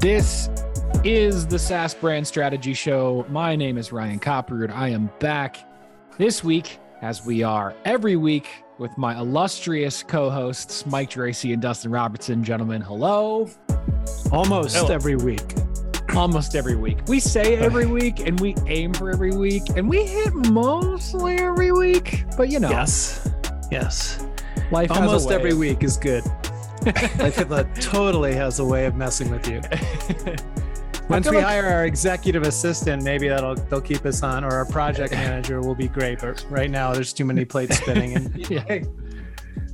This is the SaaS Brand Strategy Show. My name is Ryan Copperwood. I am back this week, as we are every week, with my illustrious co-hosts Mike Tracy and Dustin Robertson. Gentlemen, hello. Almost Hello. every week. Almost every week. We say every week, and we aim for every week, and we hit mostly every week. But you know, Yes. Yes. life Almost every week is good. Life totally has a way of messing with you. Once we like- hire our executive assistant, maybe that'll they'll keep us on, or our project manager will be great. But right now, there's too many plates spinning. And Yeah.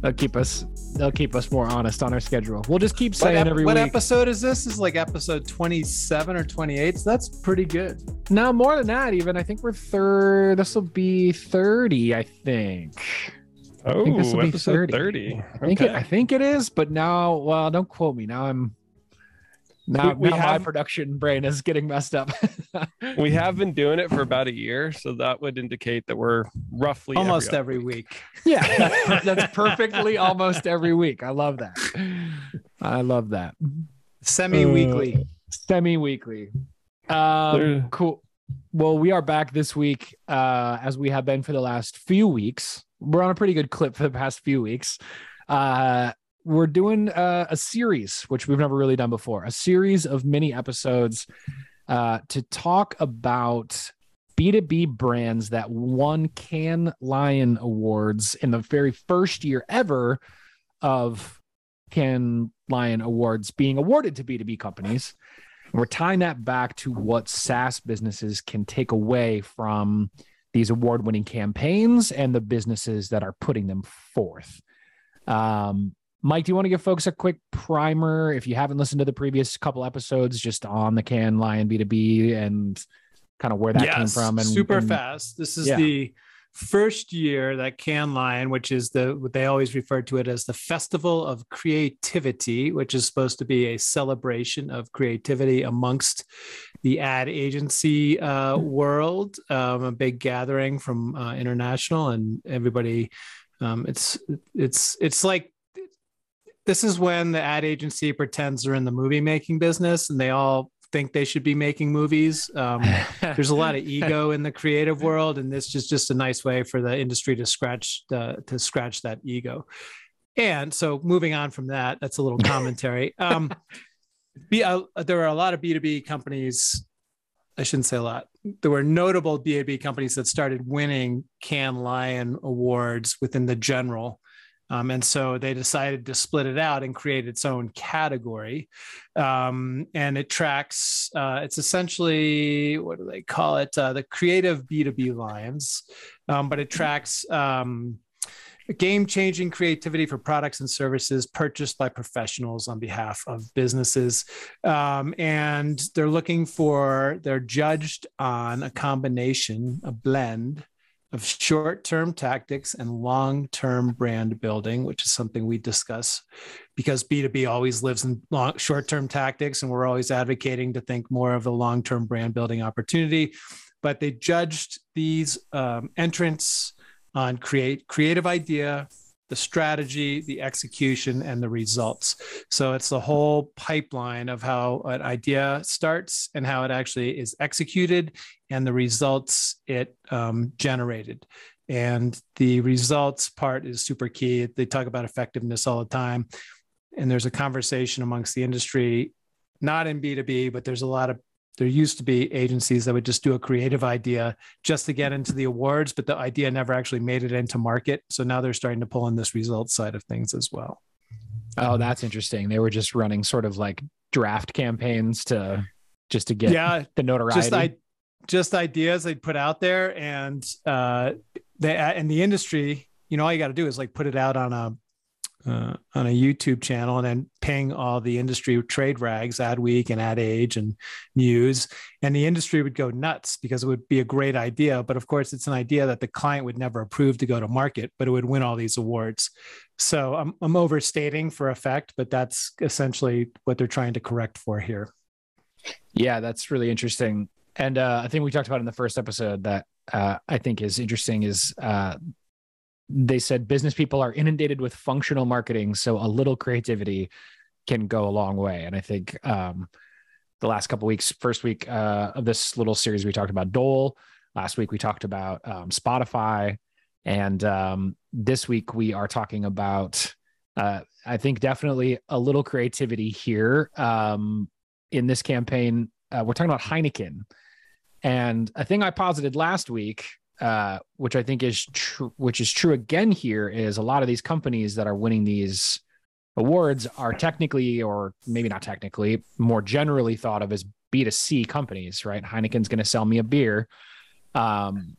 They'll keep us. They'll keep us more honest on our schedule. We'll just keep what, saying ep- every what week. episode is this? This is like episode 27 or 28. So that's pretty good. No, more than that. Even I think we're third. This will be thirty. I think. Oh, think this will be episode 30. 30. I think it, Okay. I think it is, but now, well, don't quote me. Now I'm. Now, We- we now my production brain is getting messed up. we have been doing it for about a year, so that would indicate that we're roughly Almost every, every week. yeah, that's, that's perfectly almost every week. I love that. I love that. Semi-weekly. Semi-weekly. Um, cool. Well, we are back this week, uh, as we have been for the last few weeks. We're on a pretty good clip for the past few weeks. Uh, we're doing uh, a series, which we've never really done before, a series of mini episodes uh, to talk about B2B brands that won Cannes Lion Awards in the very first year ever of Cannes Lion Awards being awarded to B2B companies. And we're tying that back to what SaaS businesses can take away from these award winning campaigns and the businesses that are putting them forth. Um, Mike, do you want to give folks a quick primer if you haven't listened to the previous couple episodes just on the Cannes Lion B2B and kind of where that came from? And super and- fast. This is Yeah. the first year that Cannes Lion, which is the what they always refer to it as the Festival of Creativity, which is supposed to be a celebration of creativity amongst the ad agency uh, world. Um, a big gathering from uh, international and everybody. Um, it's it's it's like this is when the ad agency pretends they're in the movie making business and they all think they should be making movies. Um, there's a lot of ego in the creative world, and this is just a nice way for the industry to scratch the, to scratch that ego. And so, moving on from that, that's a little commentary. Um, be, uh, there are a lot of B2B companies. I shouldn't say a lot. There were notable B2B companies that started winning Cannes Lion awards within the general. Um, and so they decided to split it out and create its own category. Um, and it tracks, uh, it's essentially, what do they call it? Uh, the creative B2B lions, um, but it tracks um, game changing creativity for products and services purchased by professionals on behalf of businesses. Um, and they're looking for, they're judged on a combination, a blend of short-term tactics and long-term brand building, which is something we discuss because B2B always lives in long, short-term tactics and we're always advocating to think more of the long-term brand building opportunity. But they judged these um, entrants on create creative idea, the strategy, the execution, and the results. So it's the whole pipeline of how an idea starts and how it actually is executed and the results it um, generated. And the results part is super key. They talk about effectiveness all the time. And there's a conversation amongst the industry, not in B2B, but there's a lot of there used to be agencies that would just do a creative idea just to get into the awards, but the idea never actually made it into market. So now they're starting to pull in this results side of things as well. Oh, that's interesting. They were just running sort of like draft campaigns to just to get yeah, the notoriety. just I just ideas they'd put out there, and uh, they in the industry, you know, all you got to do is like put it out on a uh, on a YouTube channel and then ping all the industry trade rags, Adweek and Ad Age and News, and the industry would go nuts because it would be a great idea. But of course, it's an idea that the client would never approve to go to market, but it would win all these awards. So I'm, I'm overstating for effect, but that's essentially what they're trying to correct for here. Yeah, that's really interesting. And uh, I think we talked about in the first episode that uh, I think is interesting is uh, they said business people are inundated with functional marketing, so a little creativity can go a long way. And I think um, the last couple weeks. First week uh, of this little series, we talked about Dole. Last week, we talked about um, Spotify. And um, this week, we are talking about, uh, I think, definitely a little creativity here um, in this campaign. Uh, we're talking about Heineken. And a thing I posited last week, uh, which I think is true, which is true again here, is a lot of these companies that are winning these awards are technically, or maybe not technically, more generally thought of as B2C companies, right? Heineken's going to sell me a beer. Um,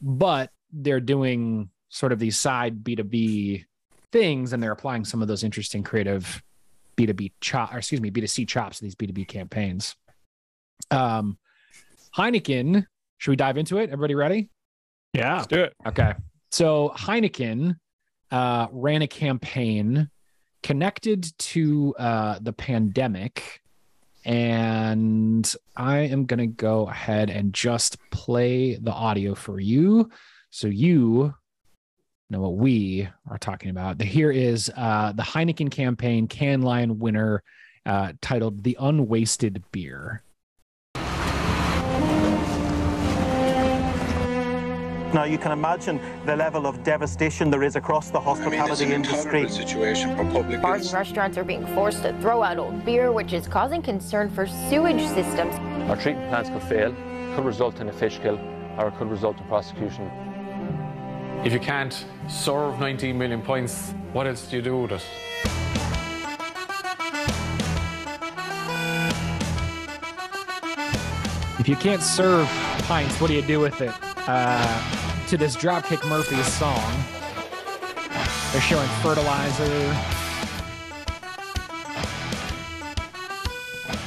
but they're doing sort of these side B2B things and they're applying some of those interesting creative B2B chop, excuse me, B2C chops to these B2B campaigns. Um, Heineken, should we dive into it? Everybody ready? Yeah. Let's do it. Okay. So Heineken uh, ran a campaign connected to uh, the pandemic. And I am going to go ahead and just play the audio for you so you know what we are talking about. Here is uh, the Heineken campaign Cannes Lion winner uh, titled The Unwasted Beer. Now you can imagine the level of devastation there is across the hospitality I mean, industry. It's an situation for public Bars and restaurants are being forced to throw out old beer, which is causing concern for sewage systems. Our treatment plants could fail, could result in a fish kill, or it could result in prosecution. If you can't serve 19 million points, what else do you do with it? If you can't serve pints, what do you do with it? Uh, to this Dropkick Murphys song, they're showing fertilizer.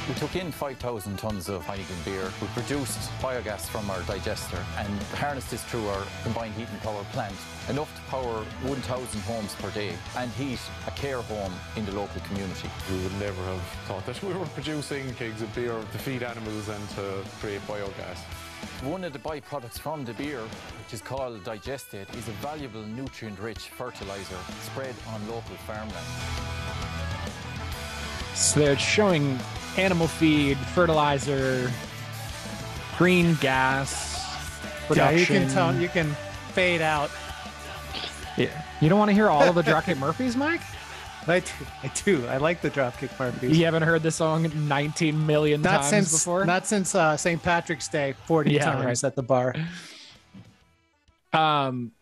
We took in 5,000 tons of Heineken beer. We produced biogas from our digester and harnessed this through our combined heat and power plant, enough to power 1,000 homes per day and heat a care home in the local community. We would never have thought that we were producing kegs of beer to feed animals and to create biogas. One of the byproducts from the beer, which is called digestate, is a valuable nutrient-rich fertilizer spread on local farmland. So they're showing animal feed, fertilizer, green gas production. Yeah, you can tell. You can fade out. Yeah. You don't want to hear all of the Dropkick Murphys, Mike? I do. I do. I like the Dropkick Murphys. You haven't heard the song 19 million Not times since before? not since uh, St. Patrick's Day, forty Yeah, times right. at the bar. Um.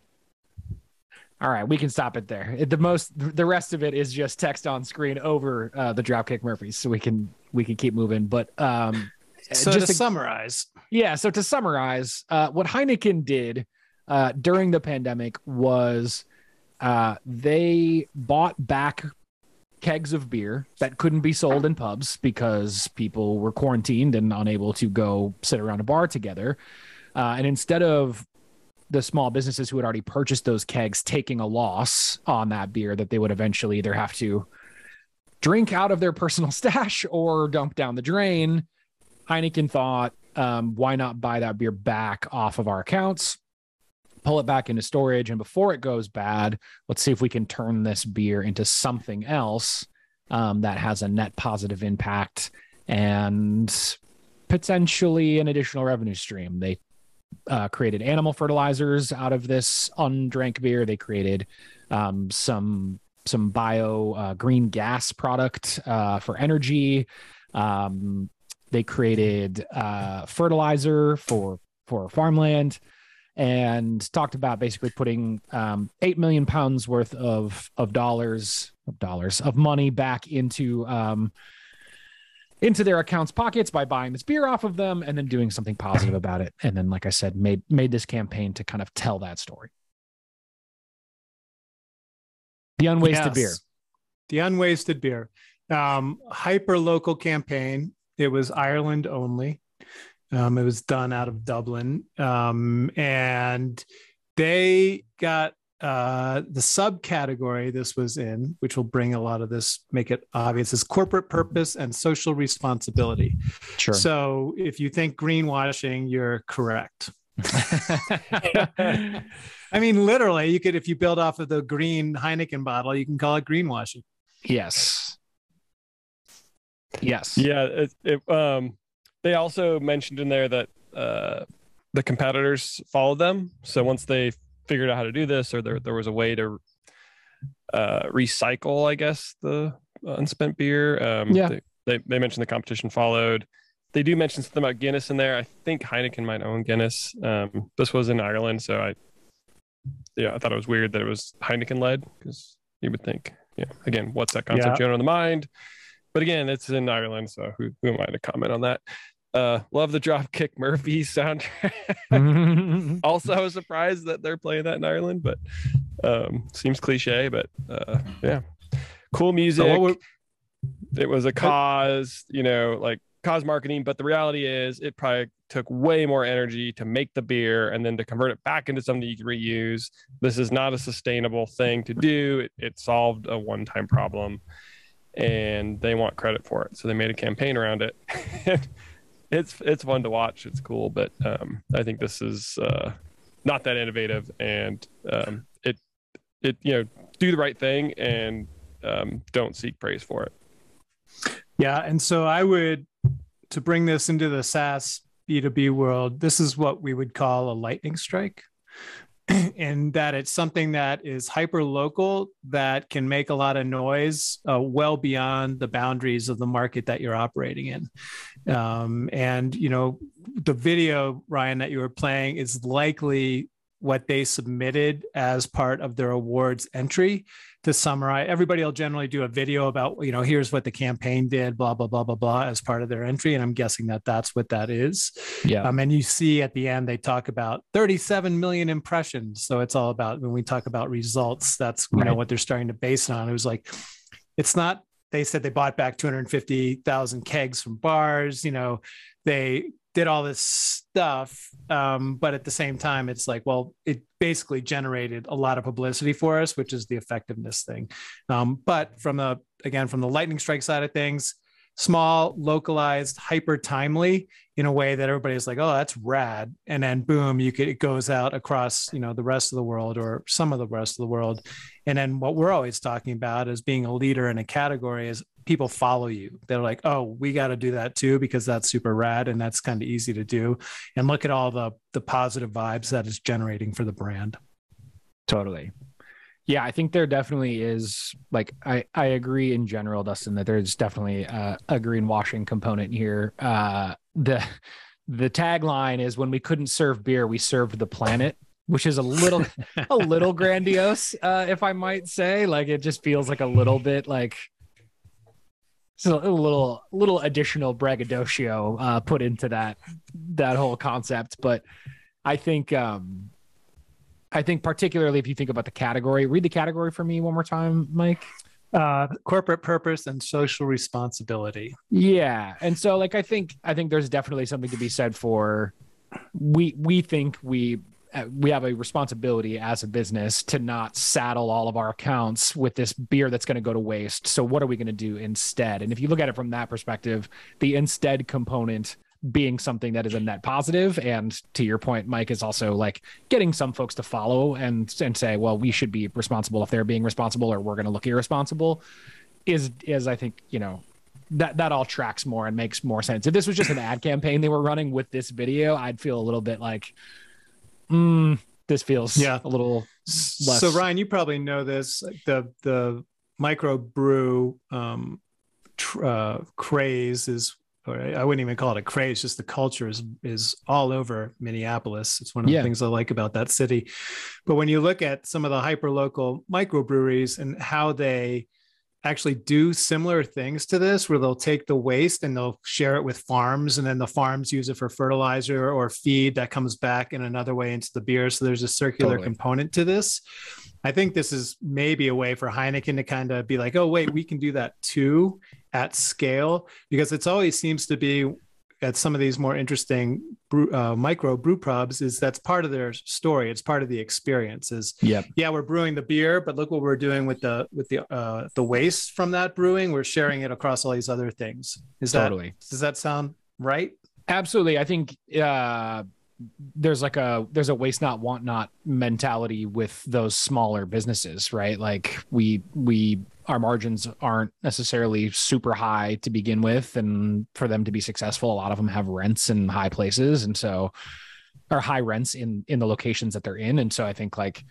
All right, we can stop it there. The most, the rest of it is just text on screen over uh, the Dropkick Murphys, so we can we can keep moving. But um, So just to to- summarize, yeah. So to summarize, uh, what Heineken did uh, during the pandemic was uh, they bought back kegs of beer that couldn't be sold in pubs because people were quarantined and unable to go sit around a bar together. Uh, and instead of the small businesses who had already purchased those kegs taking a loss on that beer that they would eventually either have to drink out of their personal stash or dump down the drain, Heineken thought, um, why not buy that beer back off of our accounts? Pull it back into storage, and before it goes bad, let's see if we can turn this beer into something else um, that has a net positive impact and potentially an additional revenue stream. They uh, created animal fertilizers out of this undrank beer. They created um, some some bio uh, green gas product uh, for energy. Um, they created uh, fertilizer for for farmland and talked about basically putting um, eight million pounds worth of of dollars of dollars of money back into um, into their accounts pockets by buying this beer off of them and then doing something positive about it and then like i said made made this campaign to kind of tell that story the unwasted Yes. beer The unwasted beer. Um, hyper local campaign. It was Ireland only. Um, it was done out of Dublin. Um, and they got uh, the subcategory this was in, which will bring a lot of this, make it obvious, is corporate purpose and social responsibility. sure So if you think greenwashing, you're correct. I mean, literally, you could, if you build off of the green Heineken bottle, you can call it greenwashing. yes Yes. Yeah, it, it, um, they also mentioned in there that uh, the competitors followed them. So once they figured out how to do this, or there there was a way to uh, recycle, I guess the unspent beer. Um, Yeah. They, they they mentioned the competition followed. They do mention something about Guinness in there. I think Heineken might own Guinness. Um, this was in Ireland, so I yeah I thought it was weird that it was Heineken led because you would think yeah again what's that concept Yeah. general in the mind but again, it's in Ireland, so who, who am I to comment on that? Uh, love the Dropkick Murphy soundtrack. also, I was surprised that they're playing that in Ireland, but um, seems cliche. But uh, yeah, cool music. So would- it was a cause, you know, like cause marketing. But the reality is, it probably took way more energy to make the beer and then to convert it back into something you can reuse. This is not a sustainable thing to do. It, it solved a one-time problem and they want credit for it. So they made a campaign around it. it's it's fun to watch. It's cool, but um, I think this is uh, not that innovative, and um, it it you know do the right thing and um, don't seek praise for it. Yeah, and so I would to bring this into the SaaS B2B world, this is what we would call a lightning strike. and that it's something that is hyper local that can make a lot of noise uh, well beyond the boundaries of the market that you're operating in. Um, and, you know, the video, Ryan, that you were playing is likely what they submitted as part of their awards entry to summarize everybody will generally do a video about you know here's what the campaign did blah blah blah blah blah as part of their entry and i'm guessing that that's what that is. Yeah. um, and you see at the end they talk about 37 million impressions. So it's all about when we talk about results that's you know what they're starting to base it on. It was like it's not they said they bought back 250,000 kegs from bars you know they did all this stuff um, but at the same time it's like well it basically generated a lot of publicity for us which is the effectiveness thing. Um, but from the again from the lightning strike side of things small localized hyper timely in a way that everybody's like oh that's rad. And then boom you could it goes out across you know the rest of the world or some of the rest of the world. And then what we're always talking about is being a leader in a category is people follow you. They're like, oh, we got to do that too because that's super rad and that's kind of easy to do. And look at all the the positive vibes that it's generating for the brand. Totally. Yeah, I think there definitely is like I I agree in general, Dustin, that there's definitely a, a greenwashing component here. Uh the the tagline is when we couldn't serve beer, we served the planet, which is a little a little grandiose, uh, if I might say. Like it just feels like a little bit like so a little little additional braggadocio uh, put into that that whole concept. But I think um I think particularly if you think about the category, read the category for me one more time, Mike. Uh, corporate purpose and social responsibility. Yeah, and so like I think I think there's definitely something to be said for we we think we Uh, we have a responsibility as a business to not saddle all of our accounts with this beer that's going to go to waste. So what are we going to do instead? And if you look at it from that perspective, the instead component being something that is a net positive and to your point Mike is also like getting some folks to follow and and say well we should be responsible if they're being responsible or we're going to look irresponsible is is I think you know that that all tracks more and makes more sense. If this was just an ad campaign they were running with this video, I'd feel a little bit like, mm, this feels Yeah. a little less. So Ryan, you probably know this. The the micro brew um, tr- uh, craze is, or I wouldn't even call it a craze. Just the culture is is all over Minneapolis. It's one of Yeah. the things I like about that city. But when you look at some of the hyper local microbreweries and how they actually do similar things to this where they'll take the waste and they'll share it with farms and then the farms use it for fertilizer or feed that comes back in another way into the beer so there's a circular Totally. component to this i think this is maybe a way for heineken to kind of be like oh wait we can do that too at scale because it's always seems to be at some of these more interesting brew, uh, micro brew pubs is that's part of their story it's part of the experience is Yep. yeah we're brewing the beer but look what we're doing with the with the uh the waste from that brewing we're sharing it across all these other things is Totally. that does that sound right Absolutely. I think uh there's like a there's a waste not want not mentality with those smaller businesses right? Like we we our margins aren't necessarily super high to begin with. And for them to be successful a lot of them have rents in high places. And so or high rents in in the locations that they're in. And so i think like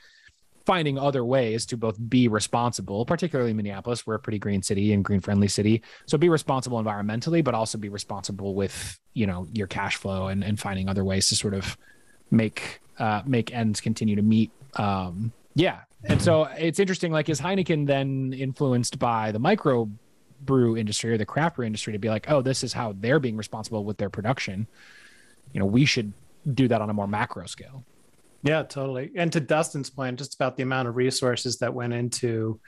finding other ways to both be responsible particularly minneapolis we're a pretty green city and green friendly city. So be responsible environmentally but also be responsible with you know your cash flow and, and finding other ways to sort of make uh make ends continue to meet um yeah. And so it's interesting like is heineken then influenced by the micro brew industry or the craft brew industry to be like oh this is how they're being responsible with their production? You know we should do that on a more macro scale Yeah, totally. And to Dustin's point, just about the amount of resources that went into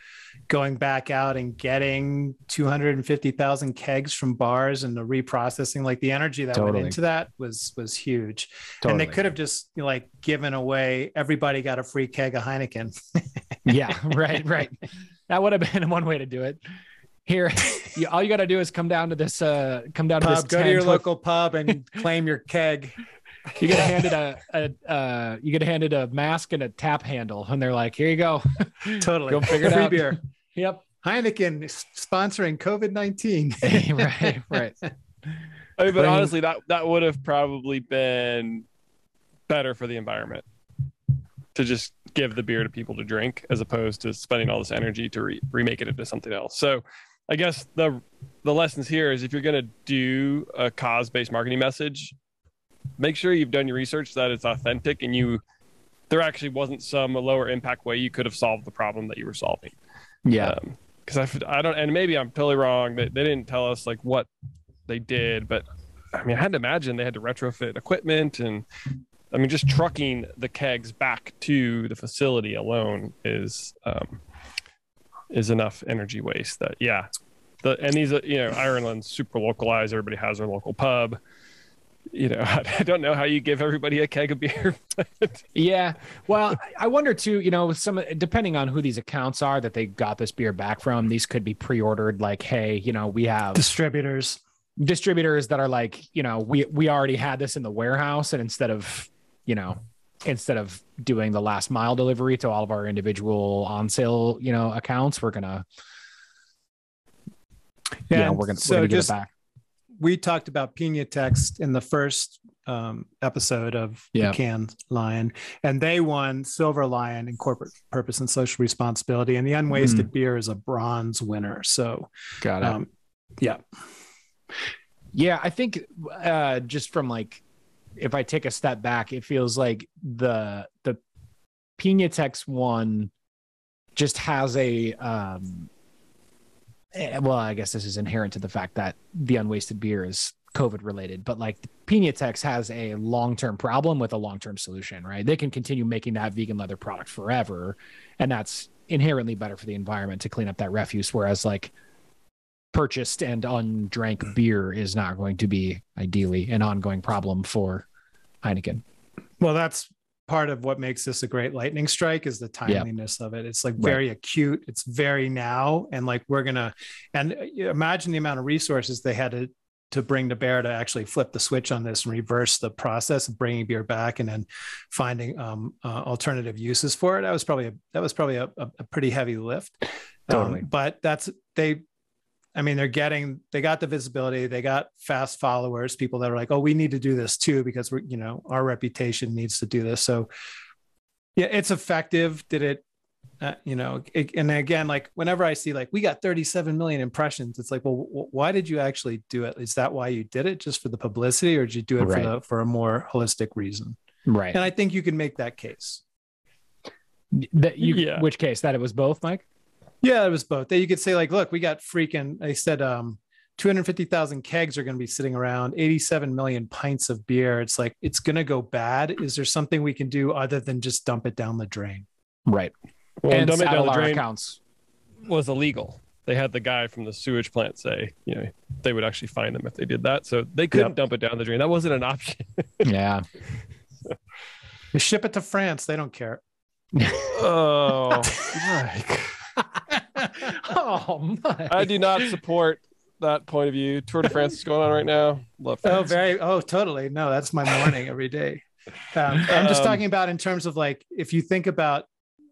going back out and getting 250,000 kegs from bars and the reprocessing, like the energy that Totally. went into that was was huge. And they could have just you know, like given away everybody got a free keg of Heineken. yeah right right that would have been one way to do it here you, all you got to do is come down to this uh come down to this pub, go to your local pub and claim your keg. You get handed a, a uh you get handed a mask and a tap handle and they're like here you go Totally. Go figure it Free out. beer. yep Heineken sponsoring COVID 19. right right I mean, but Bring- honestly, that that would have probably been better for the environment to just give the beer to people to drink, as opposed to spending all this energy to re- remake it into something else. So, I guess the the lessons here is if you're going to do a cause based marketing message, make sure you've done your research that it's authentic and you there actually wasn't some lower impact way you could have solved the problem that you were solving. Yeah. Because I, I don't and maybe i'm totally wrong they, they didn't tell us like what they did but i mean i had to imagine they had to retrofit equipment and i mean just trucking the kegs back to the facility alone is um is enough energy waste that yeah. The and these are you know ireland's super localized everybody has their local pub you know i don't know how you give everybody a keg of beer but Yeah. Well, I wonder too, you know, with some depending on who these accounts are that they got this beer back from, these could be pre-ordered like, hey, you know, we have Distributors. distributors that are like, you know, we we already had this in the warehouse and instead of, you know, instead of doing the last mile delivery to all of our individual on sale, you know, accounts, we're going to yeah, And we're going to so we're going to get just- it back. We talked about Pinatex in the first um, episode of Yeah. the Cannes Lion, and they won Silver Lion in corporate purpose and social responsibility, and the Unwasted Beer is a bronze winner. So, Got it. um, yeah, Yeah, I think uh just from like if I take a step back, it feels like the the Pinatex one just has a um Eh, well, I guess this is inherent to the fact that the unwasted beer is COVID related, but like Pinatex has a long-term problem with a long-term solution, right? They can continue making that vegan leather product forever, and that's inherently better for the environment to clean up that refuse. Whereas like purchased and undrank beer is not going to be ideally an ongoing problem for Heineken. well, that's part of what makes this a great lightning strike is the timeliness of it. It's like very acute. It's very now, and like we're gonna and uh, imagine the amount of resources they had to to bring to bear to actually flip the switch on this and reverse the process of bringing beer back and then finding um, uh, alternative uses for it. That was probably a, that was probably a, a, a pretty heavy lift. Totally. Um, but that's they. I mean, they're getting they got the visibility. They got fast followers, people that are like, oh, we need to do this too because we're you know our reputation needs to do this. So yeah, it's effective. Did it? Uh, you know, it, and again, like whenever I see like we got 37 million impressions, it's like, well, w- why did you actually do it? Is that why you did it, just for the publicity, or did you do it Right. for the for a more holistic reason? Right. And I think you can make that case. That you Yeah. which case that it was both, Mike? Yeah, it was both. That you could say like, look, we got freaking. They said um, 250,000 kegs are going to be sitting around, 87 million pints of beer. It's like it's going to go bad. Is there something we can do other than just dump it down the drain? Right. well, and dumb it down the drain accounts. was illegal. They had the guy from the sewage plant say, you know, they would actually find them if they did that. So they couldn't Yep. dump it down the drain. That wasn't an option. yeah. You ship it to France. They don't care. oh, Mike. oh my. I do not support that point of view. Tour de France is going on right now. Love Oh, very. Oh, totally. No, that's my morning every day. Um, I'm just Um, talking about in terms of like if you think about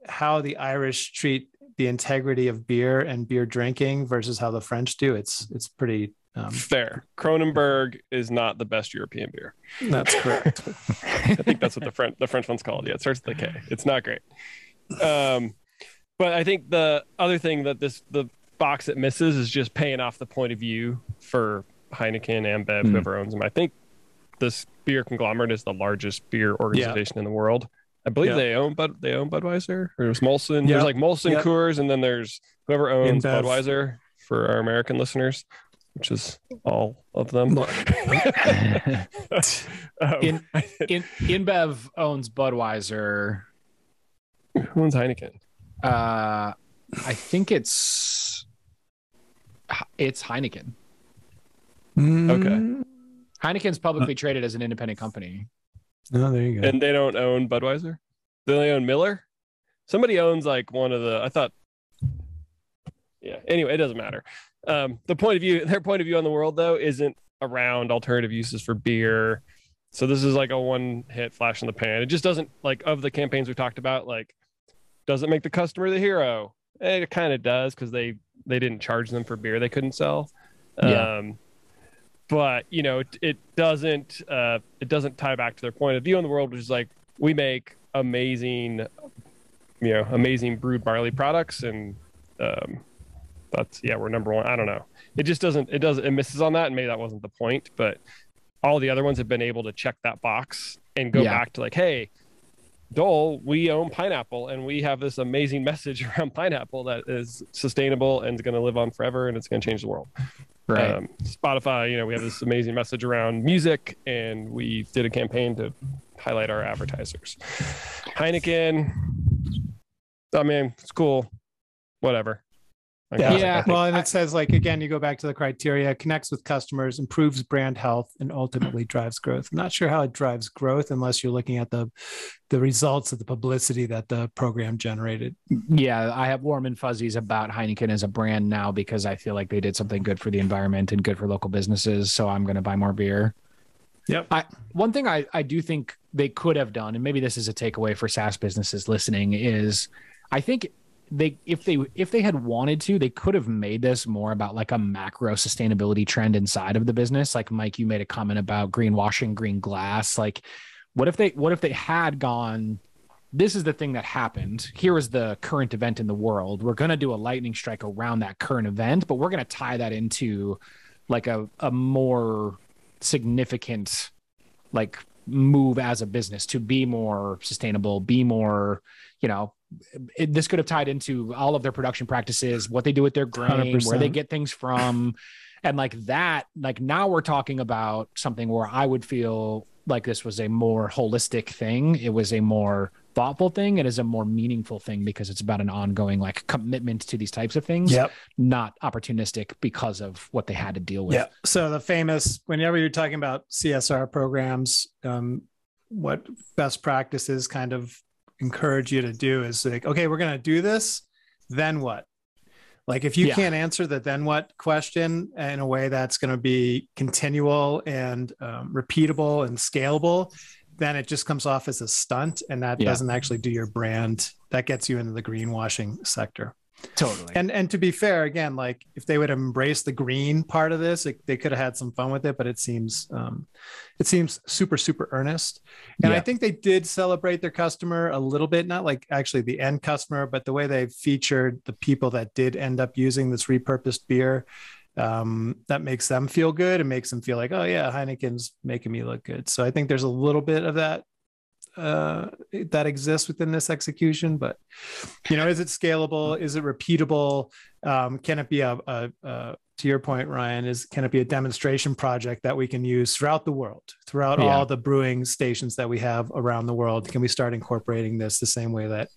how the Irish treat the integrity of beer and beer drinking versus how the French do, it's it's pretty. Um, Fair. Kronenbourg is not the best European beer. that's correct. I think that's what the French the French one's called. Yeah, it starts with a K. It's not great. Um, but I think the other thing that this the box it misses is just paying off the point of view for Heineken, Ambev, Mm. whoever owns them. I think this beer conglomerate is the largest beer organization in the world. I believe Yeah. they own Bud they own Budweiser. Or there's Molson. Yeah. There's like Molson Yeah. Coors, and then there's whoever owns Budweiser for our American listeners, which is all of them. Um, In- In InBev owns Budweiser. who owns Heineken? Uh, I think it's it's Heineken. Okay. Heineken's publicly traded as an independent company. Oh, there you go. and they don't own Budweiser. They only own Miller. Somebody owns like one of the. I thought. Yeah. Anyway, it doesn't matter. Um, the point of view, their point of view on the world though, isn't around alternative uses for beer. So this is like a one-hit flash in the pan. It just doesn't like of the campaigns we talked about. Like, does it make the customer the hero? It kind of does because they they didn't charge them for beer they couldn't sell. Yeah. Um, but you know, it, it doesn't uh, it doesn't tie back to their point of view in the world, which is like we make amazing, you know, amazing brewed barley products, and um, that's yeah, we're number one. I don't know. It just doesn't. It does. It misses on that, and maybe that wasn't the point. But all the other ones have been able to check that box and go Yeah. back to like, hey, Dole, we own pineapple, and we have this amazing message around pineapple that is sustainable and is going to live on forever, and it's going to change the world. Right. Um, Spotify, you know, we have this amazing message around music, and we did a campaign to highlight our advertisers. Heineken, I mean, it's cool. Whatever. I Yeah. Yeah. Well, and it says like again, you go back to the criteria, connects with customers, improves brand health, and ultimately drives growth. I'm not sure how it drives growth unless you're looking at the the results of the publicity that the program generated. yeah, I have warm and fuzzies about Heineken as a brand now because I feel like they did something good for the environment and good for local businesses. So I'm going to buy more beer. Yep. I, one thing I, I do think they could have done, and maybe this is a takeaway for SaaS businesses listening, is I think they if they if they had wanted to, they could have made this more about like a macro sustainability trend inside of the business. Like Mike, you made a comment about greenwashing, green glass. Like, what if they what if they had gone? This is the thing that happened. Here is the current event in the world. We're gonna do a lightning strike around that current event, but we're gonna tie that into like a a more significant like move as a business to be more sustainable, be more, you know, it, this could have tied into all of their production practices, what they do with their grain, where they get things from. And like that, like now we're talking about something where I would feel like this was a more holistic thing. It was a more thoughtful thing. It is a more meaningful thing because it's about an ongoing like commitment to these types of things, Yep. not opportunistic because of what they had to deal with. Yeah. So the famous, whenever you're talking about CSR programs, um, what best practices kind of encourage you to do is like, okay, we're going to do this. Then what? Like if you Yeah. can't answer the then what question in a way that's going to be continual and um, repeatable and scalable, then it just comes off as a stunt and that Yeah. doesn't actually do your brand. That gets you into the greenwashing sector. Totally. And and to be fair, again, like if they would have embraced the green part of this, it, they could have had some fun with it. But it seems um, it seems super super earnest. And I think they did celebrate their customer a little bit, not like actually the end customer, but the way they featured the people that did end up using this repurposed beer. Um, that makes them feel good and makes them feel like, oh yeah, Heineken's making me look good. So I think there's a little bit of that uh that exists within this execution but you know is it scalable is it repeatable um can it be a, a, a to your point ryan is can it be a demonstration project that we can use throughout the world throughout Yeah. all the brewing stations that we have around the world can we start incorporating this the same way that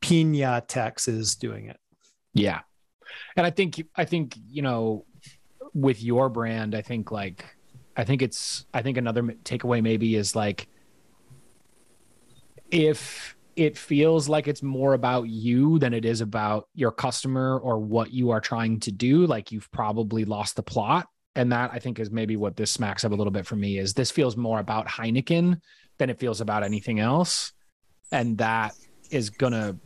Pinatex is doing it Yeah. And I think I think, you know, with your brand, I think like I think it's I think another takeaway maybe is like if it feels like it's more about you than it is about your customer or what you are trying to do, like you've probably lost the plot. and that I think is maybe what this smacks up a little bit for me is this feels more about Heineken than it feels about anything else, and that is gonna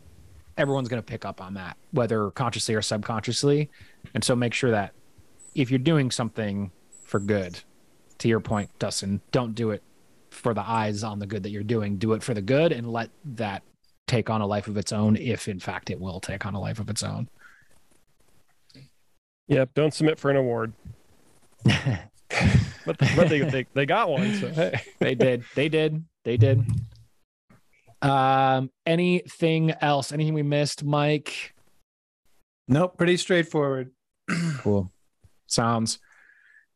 everyone's gonna pick up on that whether consciously or subconsciously, and so make sure that if you're doing something for good, to your point, Dustin, don't do it for the eyes on the good that you're doing. Do it for the good and let that take on a life of its own if in fact it will take on a life of its own. Yep. Don't submit for an award. but but they, they, they got one. So hey. they did. They did. They did. Um, anything else? Anything we missed, Mike? Nope, pretty straightforward. Cool. Sounds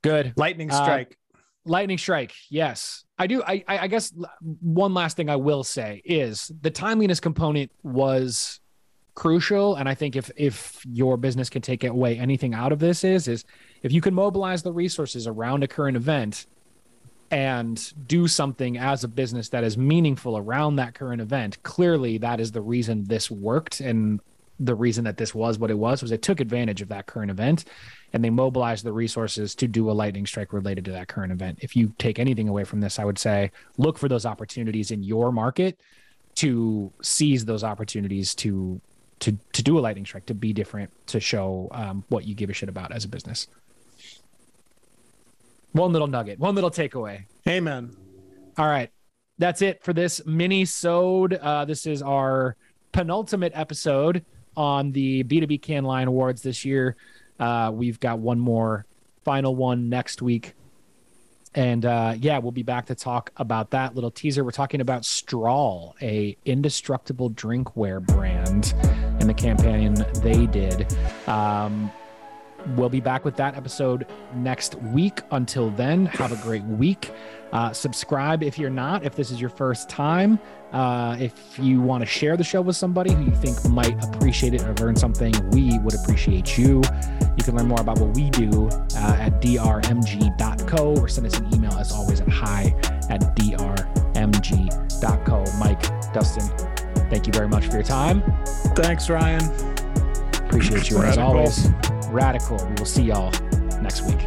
good. Lightning Uh, strike. Lightning strike. Yes, I do. I, I guess one last thing I will say is the timeliness component was crucial, and I think if if your business can take away anything out of this is is if you can mobilize the resources around a current event and do something as a business that is meaningful around that current event clearly that is the reason this worked and the reason that this was what it was was it took advantage of that current event and they mobilize the resources to do a lightning strike related to that current event if you take anything away from this i would say look for those opportunities in your market to seize those opportunities to to to do a lightning strike to be different to show um, what you give a shit about as a business one little nugget one little takeaway Amen. all right. That's it for this mini sode. Uh, this is our penultimate episode on the B2B Cannes Lion Awards this year. Uh, we've got one more final one next week. And uh, yeah, we'll be back to talk about that little teaser. We're talking about Strawl, a indestructible drinkware brand, and the campaign they did. Um, we'll be back with that episode next week. Until then, have a great week. Uh, subscribe if you're not, if this is your first time. Uh, if you want to share the show with somebody who you think might appreciate it or learn something, we would appreciate you. You can learn more about what we do uh, at drmg.co or send us an email as always at hi at drmg.co. Mike, Dustin, thank you very much for your time. Thanks, Ryan. Appreciate you as always. Radical. We will see y'all next week.